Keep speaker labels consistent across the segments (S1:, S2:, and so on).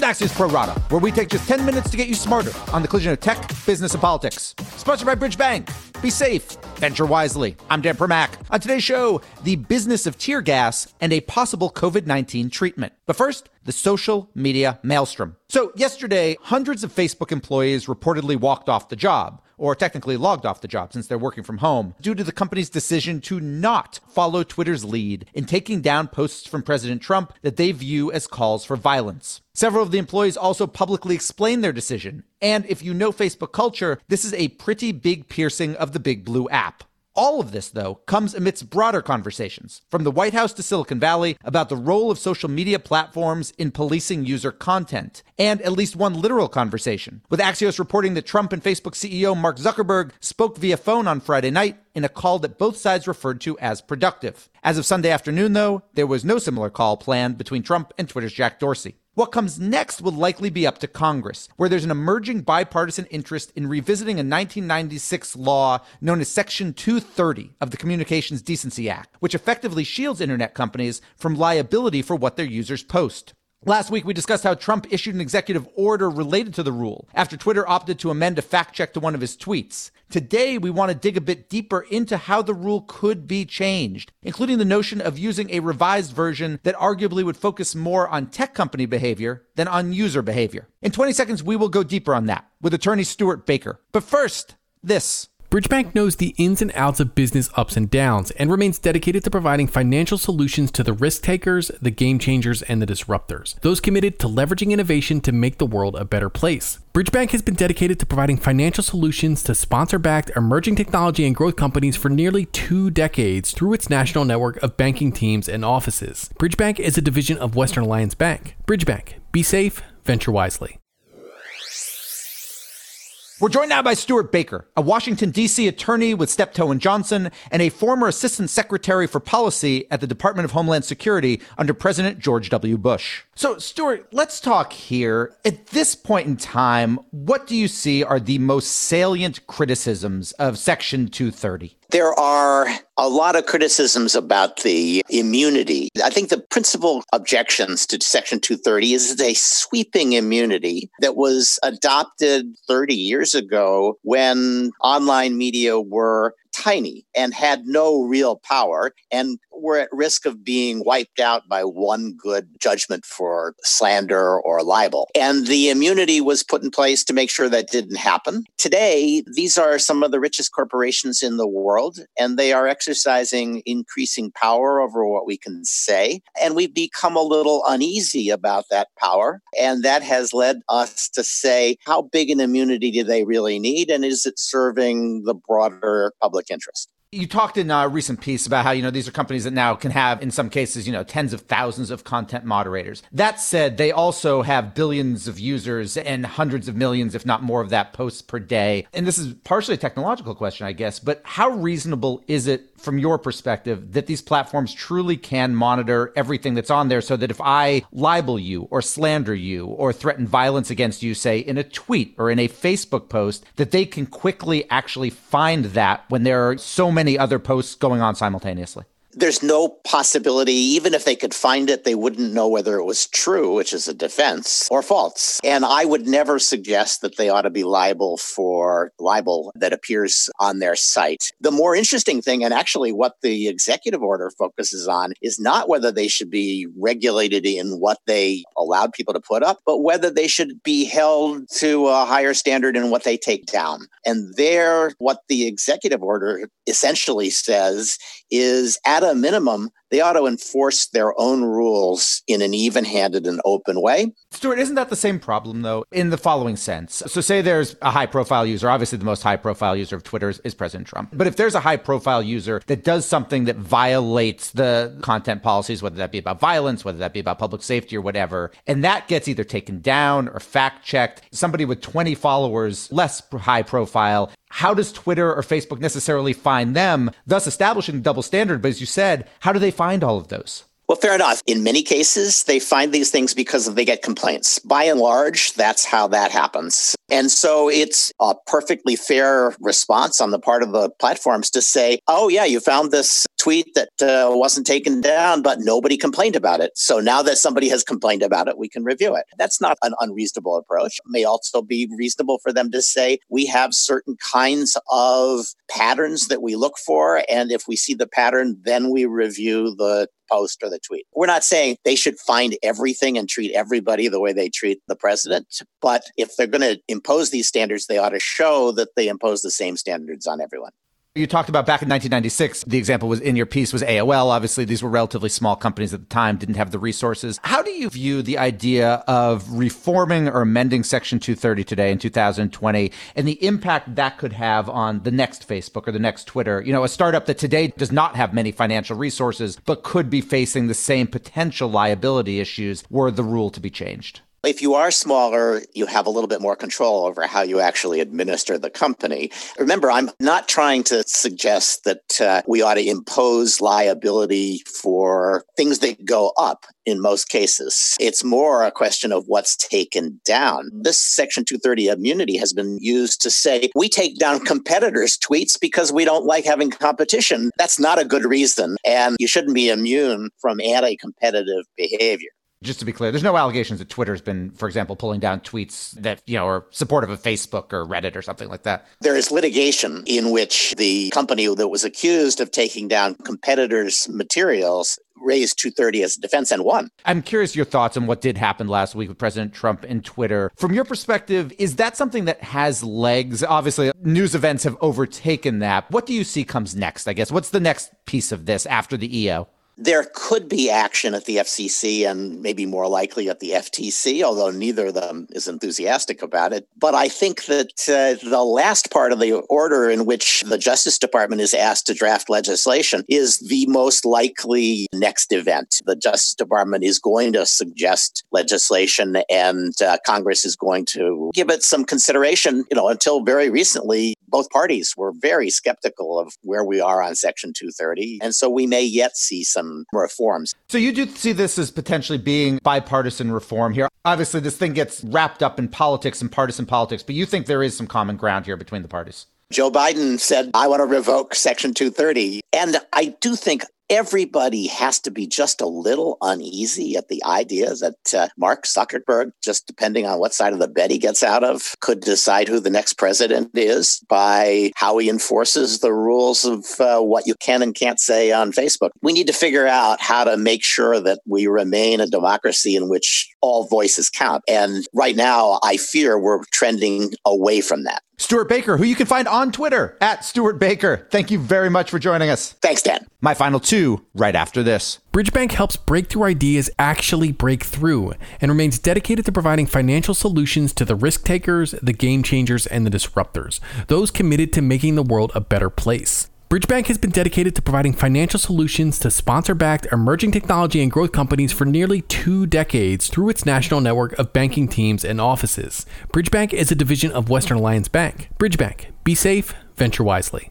S1: To Axios Pro Rata, where we take just 10 minutes to get you smarter on the collision of tech, business, and politics. Sponsored by Bridge Bank. Be safe, venture wisely. I'm Dan Primack. On today's show, the business of tear gas and a possible COVID 19 treatment. But first, the social media maelstrom. So, yesterday, hundreds of Facebook employees reportedly walked off the job or technically logged off the job since they're working from home, due to the company's decision to not follow Twitter's lead in taking down posts from President Trump that they view as calls for violence. Several of the employees also publicly explained their decision. And if you know Facebook culture, this is a pretty big piercing of the Big Blue app. All of this, though, comes amidst broader conversations, from the White House to Silicon Valley, about the role of social media platforms in policing user content, and at least one literal conversation, with Axios reporting that Trump and Facebook CEO Mark Zuckerberg spoke via phone on Friday night in a call that both sides referred to as productive. As of Sunday afternoon, though, there was no similar call planned between Trump and Twitter's Jack Dorsey. What comes next will likely be up to Congress, where there's an emerging bipartisan interest in revisiting a 1996 law known as Section 230 of the Communications Decency Act, which effectively shields internet companies from liability for what their users post. Last week, we discussed how Trump issued an executive order related to the rule after Twitter opted to amend a fact check to one of his tweets. Today, we want to dig a bit deeper into how the rule could be changed, including the notion of using a revised version that arguably would focus more on tech company behavior than on user behavior. In 20 seconds, we will go deeper on that with attorney Stewart Baker. But first, this.
S2: Bridgebank knows the ins and outs of business ups and downs and remains dedicated to providing financial solutions to the risk takers, the game changers, and the disruptors. Those committed to leveraging innovation to make the world a better place. Bridgebank has been dedicated to providing financial solutions to sponsor backed emerging technology and growth companies for nearly two decades through its national network of banking teams and offices. Bridgebank is a division of Western Alliance Bank. Bridgebank, be safe, venture wisely.
S1: We're joined now by Stewart Baker, a Washington, D.C. attorney with Steptoe and Johnson and a former assistant secretary for policy at the Department of Homeland Security under President George W. Bush. So, Stewart, let's talk here. At this point in time, what do you see are the most salient criticisms of Section 230?
S3: There are a lot of criticisms about the immunity. I think the principal objections to Section 230 is it's a sweeping immunity that was adopted 30 years ago when online media were tiny and had no real power and were at risk of being wiped out by one good judgment for slander or libel. And the immunity was put in place to make sure that didn't happen. Today, these are some of the richest corporations in the world, and they are exercising increasing power over what we can say. And we've become a little uneasy about that power. And that has led us to say, how big an immunity do they really need? And is it serving the broader public interest?
S1: You talked in a recent piece about how, you know, these are companies that now can have, in some cases, you know, tens of thousands of content moderators. That said, they also have billions of users and hundreds of millions, if not more of that posts per day. And this is partially a technological question, I guess, but how reasonable is it from your perspective that these platforms truly can monitor everything that's on there so that if I libel you or slander you or threaten violence against you, say in a tweet or in a Facebook post, that they can quickly actually find that when there are so many other posts going on simultaneously?
S3: There's no possibility, even if they could find it, they wouldn't know whether it was true, which is a defense, or false. And I would never suggest that they ought to be liable for libel that appears on their site. The more interesting thing, and actually what the executive order focuses on, is not whether they should be regulated in what they allowed people to put up, but whether they should be held to a higher standard in what they take down. And there, what the executive order essentially says is at a minimum, they ought to enforce their own rules in an even handed and open way.
S1: Stewart, isn't that the same problem, though, in the following sense? So, say there's a high profile user. Obviously, the most high profile user of Twitter is President Trump. But if there's a high profile user that does something that violates the content policies, whether that be about violence, whether that be about public safety or whatever, and that gets either taken down or fact checked, somebody with 20 followers, less high profile, how does Twitter or Facebook necessarily find them, thus establishing a double standard? But as you said, how do they find all of those?
S3: Well, fair enough. In many cases, they find these things because they get complaints. By and large, that's how that happens. And so it's a perfectly fair response on the part of the platforms to say, oh, yeah, you found this tweet that uh, wasn't taken down, but nobody complained about it. So now that somebody has complained about it, we can review it. That's not an unreasonable approach. It may also be reasonable for them to say we have certain kinds of patterns that we look for. And if we see the pattern, then we review the post or the tweet. We're not saying they should find everything and treat everybody the way they treat the president. But if they're going to impose these standards, they ought to show that they impose the same standards on everyone.
S1: You talked about back in 1996, the example was in your piece was AOL. Obviously, these were relatively small companies at the time, didn't have the resources. How do you view the idea of reforming or amending Section 230 today in 2020 and the impact that could have on the next Facebook or the next Twitter? You know, a startup that today does not have many financial resources, but could be facing the same potential liability issues were the rule to be changed.
S3: If you are smaller, you have a little bit more control over how you actually administer the company. Remember, I'm not trying to suggest that uh, we ought to impose liability for things that go up in most cases. It's more a question of what's taken down. This Section 230 immunity has been used to say we take down competitors' tweets because we don't like having competition. That's not a good reason. And you shouldn't be immune from anti competitive behavior
S1: just to be clear, there's no allegations that Twitter's been, for example, pulling down tweets that, you know, are supportive of Facebook or Reddit or something like that.
S3: There is litigation in which the company that was accused of taking down competitors' materials raised 230 as a defense and won.
S1: I'm curious your thoughts on what did happen last week with President Trump and Twitter. From your perspective, is that something that has legs? Obviously, news events have overtaken that. What do you see comes next? I guess what's the next piece of this after the EO?
S3: There could be action at the FCC and maybe more likely at the FTC, although neither of them is enthusiastic about it. But I think that uh, the last part of the order in which the Justice Department is asked to draft legislation is the most likely next event. The Justice Department is going to suggest legislation and uh, Congress is going to give it some consideration. You know, until very recently, both parties were very skeptical of where we are on Section 230. And so we may yet see some reforms.
S1: So you do see this as potentially being bipartisan reform here. Obviously, this thing gets wrapped up in politics and partisan politics, but you think there is some common ground here between the parties?
S3: Joe Biden said, I want to revoke Section 230. And I do think everybody has to be just a little uneasy at the idea that uh, Mark Zuckerberg, just depending on what side of the bed he gets out of, could decide who the next president is by how he enforces the rules of uh, what you can and can't say on Facebook. We need to figure out how to make sure that we remain a democracy in which all voices count. And right now, I fear we're trending away from that.
S1: Stewart Baker, who you can find on Twitter at Stewart Baker. Thank you very much for joining us.
S3: Thanks, Dan.
S1: My final two right after this.
S2: Bridgebank helps breakthrough ideas actually break through and remains dedicated to providing financial solutions to the risk takers, the game changers, and the disruptors, those committed to making the world a better place. Bridgebank has been dedicated to providing financial solutions to sponsor backed emerging technology and growth companies for nearly two decades through its national network of banking teams and offices. Bridgebank is a division of Western Alliance Bank. Bridgebank, be safe, venture wisely.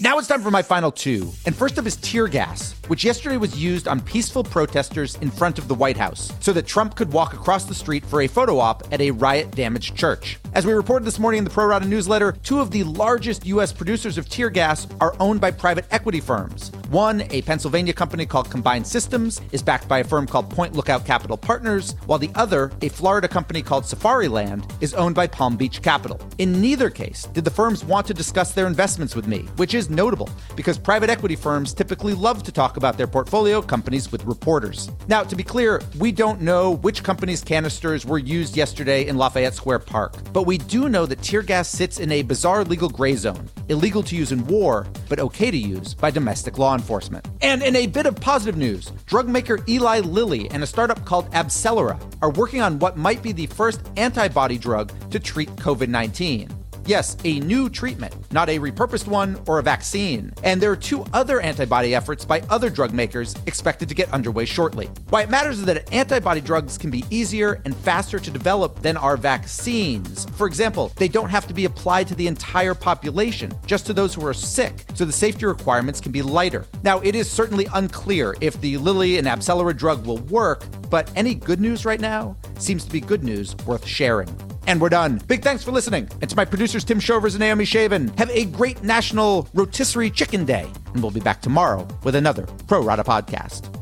S1: Now it's time for my final two. And first up is tear gas, which yesterday was used on peaceful protesters in front of the White House so that Trump could walk across the street for a photo op at a riot damaged church. As we reported this morning in the Pro Rata newsletter, two of the largest U.S. producers of tear gas are owned by private equity firms. One, a Pennsylvania company called Combined Systems, is backed by a firm called Point Lookout Capital Partners, while the other, a Florida company called Safariland, is owned by Palm Beach Capital. In neither case did the firms want to discuss their investments with me, which is notable because private equity firms typically love to talk about their portfolio companies with reporters. Now, to be clear, we don't know which company's canisters were used yesterday in Lafayette Square Park, but we do know that tear gas sits in a bizarre legal gray zone, illegal to use in war, but okay to use by domestic law enforcement. And in a bit of positive news, drug maker Eli Lilly and a startup called AbCellera are working on what might be the first antibody drug to treat COVID 19. Yes, a new treatment, not a repurposed one or a vaccine. And there are two other antibody efforts by other drug makers expected to get underway shortly. Why it matters is that antibody drugs can be easier and faster to develop than our vaccines. For example, they don't have to be applied to the entire population, just to those who are sick, so the safety requirements can be lighter. Now, it is certainly unclear if the Lilly and AbCellera drug will work, but any good news right now seems to be good news worth sharing. And we're done. Big thanks for listening. And to my producers, Tim Shovers and Naomi Shavin. Have a great National Rotisserie Chicken Day. And we'll be back tomorrow with another Pro Rata podcast.